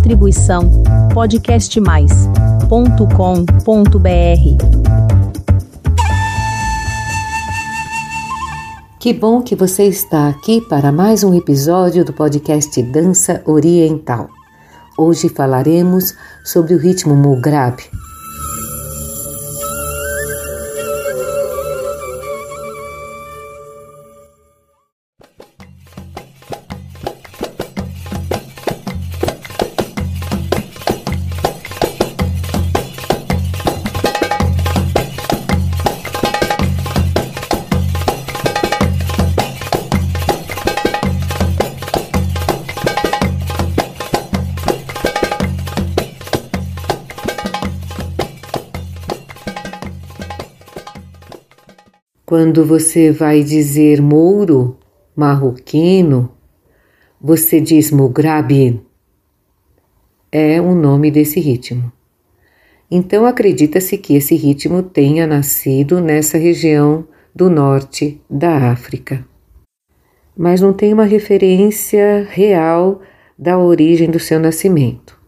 Distribuição podcastmais.com.br. Que bom que você está aqui para mais um episódio do podcast Dança Oriental. Hoje falaremos sobre o ritmo Mugrab, Quando você vai dizer mouro, marroquino, você diz mugrabi. É o nome desse ritmo. Então acredita-se que esse ritmo tenha nascido nessa região do norte da África. Mas não tem uma referência real da origem do seu nascimento.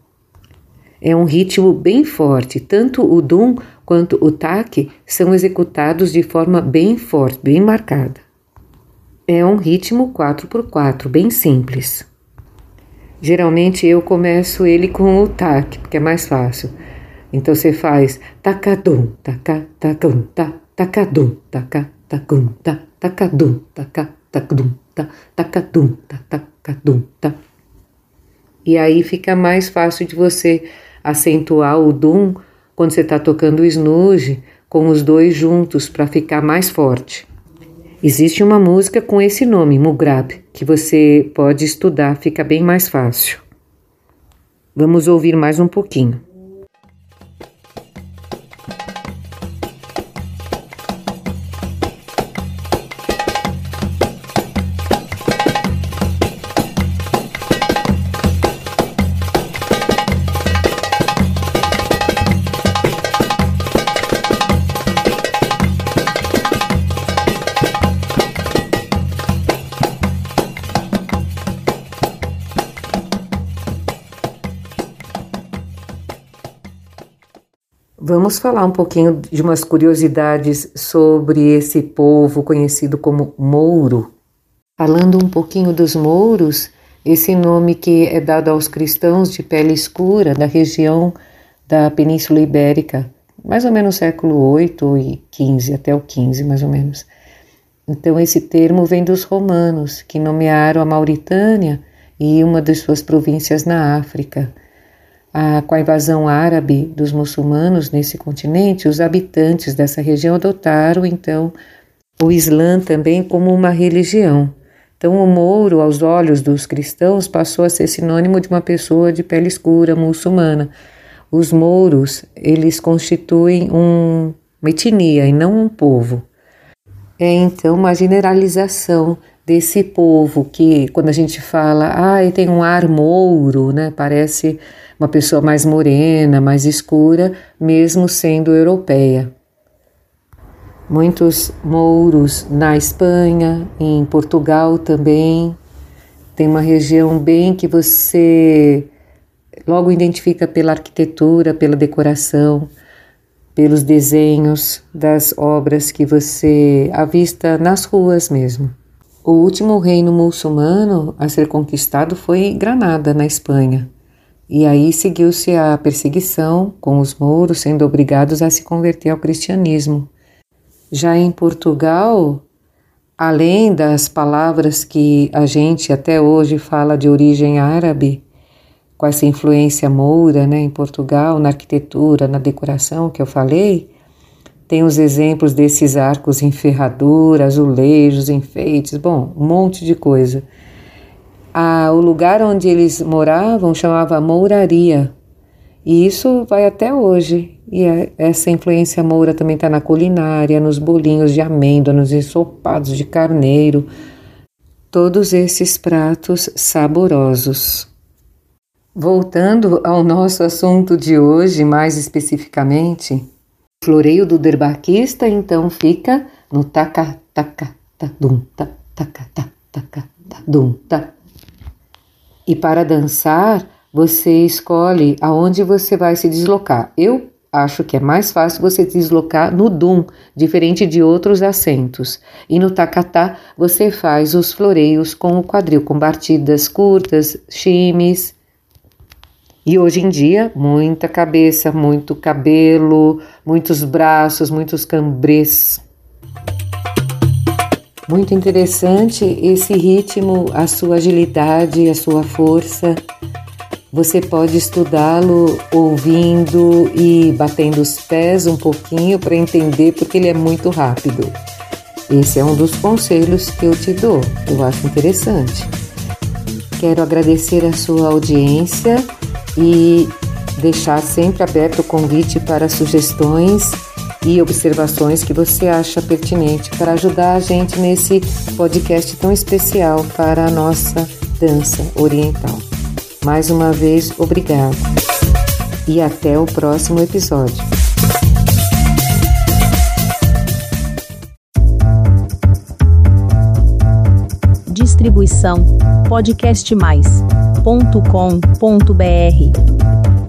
É um ritmo bem forte, tanto o dum quanto o taque são executados de forma bem forte, bem marcada. É um ritmo 4x4, bem simples. Geralmente eu começo ele com o taque, porque é mais fácil. Então você faz tacadum, taca, tacum, ta, tacadum, taca, tacum, ta, tacadum, taca, tacadum, ta, tacadum, ta, tacadum, ta. E aí fica mais fácil de você acentuar o dum quando você está tocando o snooze com os dois juntos para ficar mais forte. Existe uma música com esse nome, Mugrab, que você pode estudar, fica bem mais fácil. Vamos ouvir mais um pouquinho. Vamos falar um pouquinho de umas curiosidades sobre esse povo conhecido como Mouro. Falando um pouquinho dos Mouros, esse nome que é dado aos cristãos de pele escura da região da Península Ibérica, mais ou menos século 8 e 15, até o 15 mais ou menos. Então esse termo vem dos romanos, que nomearam a Mauritânia e uma de suas províncias na África ah, com a invasão árabe dos muçulmanos nesse continente, os habitantes dessa região adotaram então o Islã também como uma religião. Então, o mouro, aos olhos dos cristãos, passou a ser sinônimo de uma pessoa de pele escura muçulmana. Os mouros, eles constituem um, uma etnia e não um povo. É então uma generalização desse povo que, quando a gente fala, ah, tem um ar mouro, né? Parece uma pessoa mais morena, mais escura, mesmo sendo europeia. Muitos mouros na Espanha, em Portugal também. Tem uma região bem que você logo identifica pela arquitetura, pela decoração, pelos desenhos das obras que você avista nas ruas mesmo. O último reino muçulmano a ser conquistado foi Granada, na Espanha. E aí seguiu-se a perseguição, com os mouros sendo obrigados a se converter ao cristianismo. Já em Portugal, além das palavras que a gente até hoje fala de origem árabe, com essa influência moura né, em Portugal, na arquitetura, na decoração que eu falei, tem os exemplos desses arcos em ferradura, azulejos, enfeites, bom, um monte de coisa o lugar onde eles moravam chamava Mouraria. E isso vai até hoje. E é, essa influência moura também está na culinária, nos bolinhos de amêndoa, nos ensopados de carneiro. Todos esses pratos saborosos. Voltando ao nosso assunto de hoje, mais especificamente, o floreio do derbaquista então fica no taca taca ta dum ta taca ta taca ta dum ta e para dançar, você escolhe aonde você vai se deslocar. Eu acho que é mais fácil você deslocar no dum, diferente de outros assentos. E no tacatá você faz os floreios com o quadril, com batidas curtas, chimes. E hoje em dia, muita cabeça, muito cabelo, muitos braços, muitos cambrês. Muito interessante esse ritmo, a sua agilidade, a sua força. Você pode estudá-lo ouvindo e batendo os pés um pouquinho para entender, porque ele é muito rápido. Esse é um dos conselhos que eu te dou, eu acho interessante. Quero agradecer a sua audiência e deixar sempre aberto o convite para sugestões e observações que você acha pertinente para ajudar a gente nesse podcast tão especial para a nossa dança oriental. Mais uma vez, obrigado. E até o próximo episódio. Distribuição podcastmais.com.br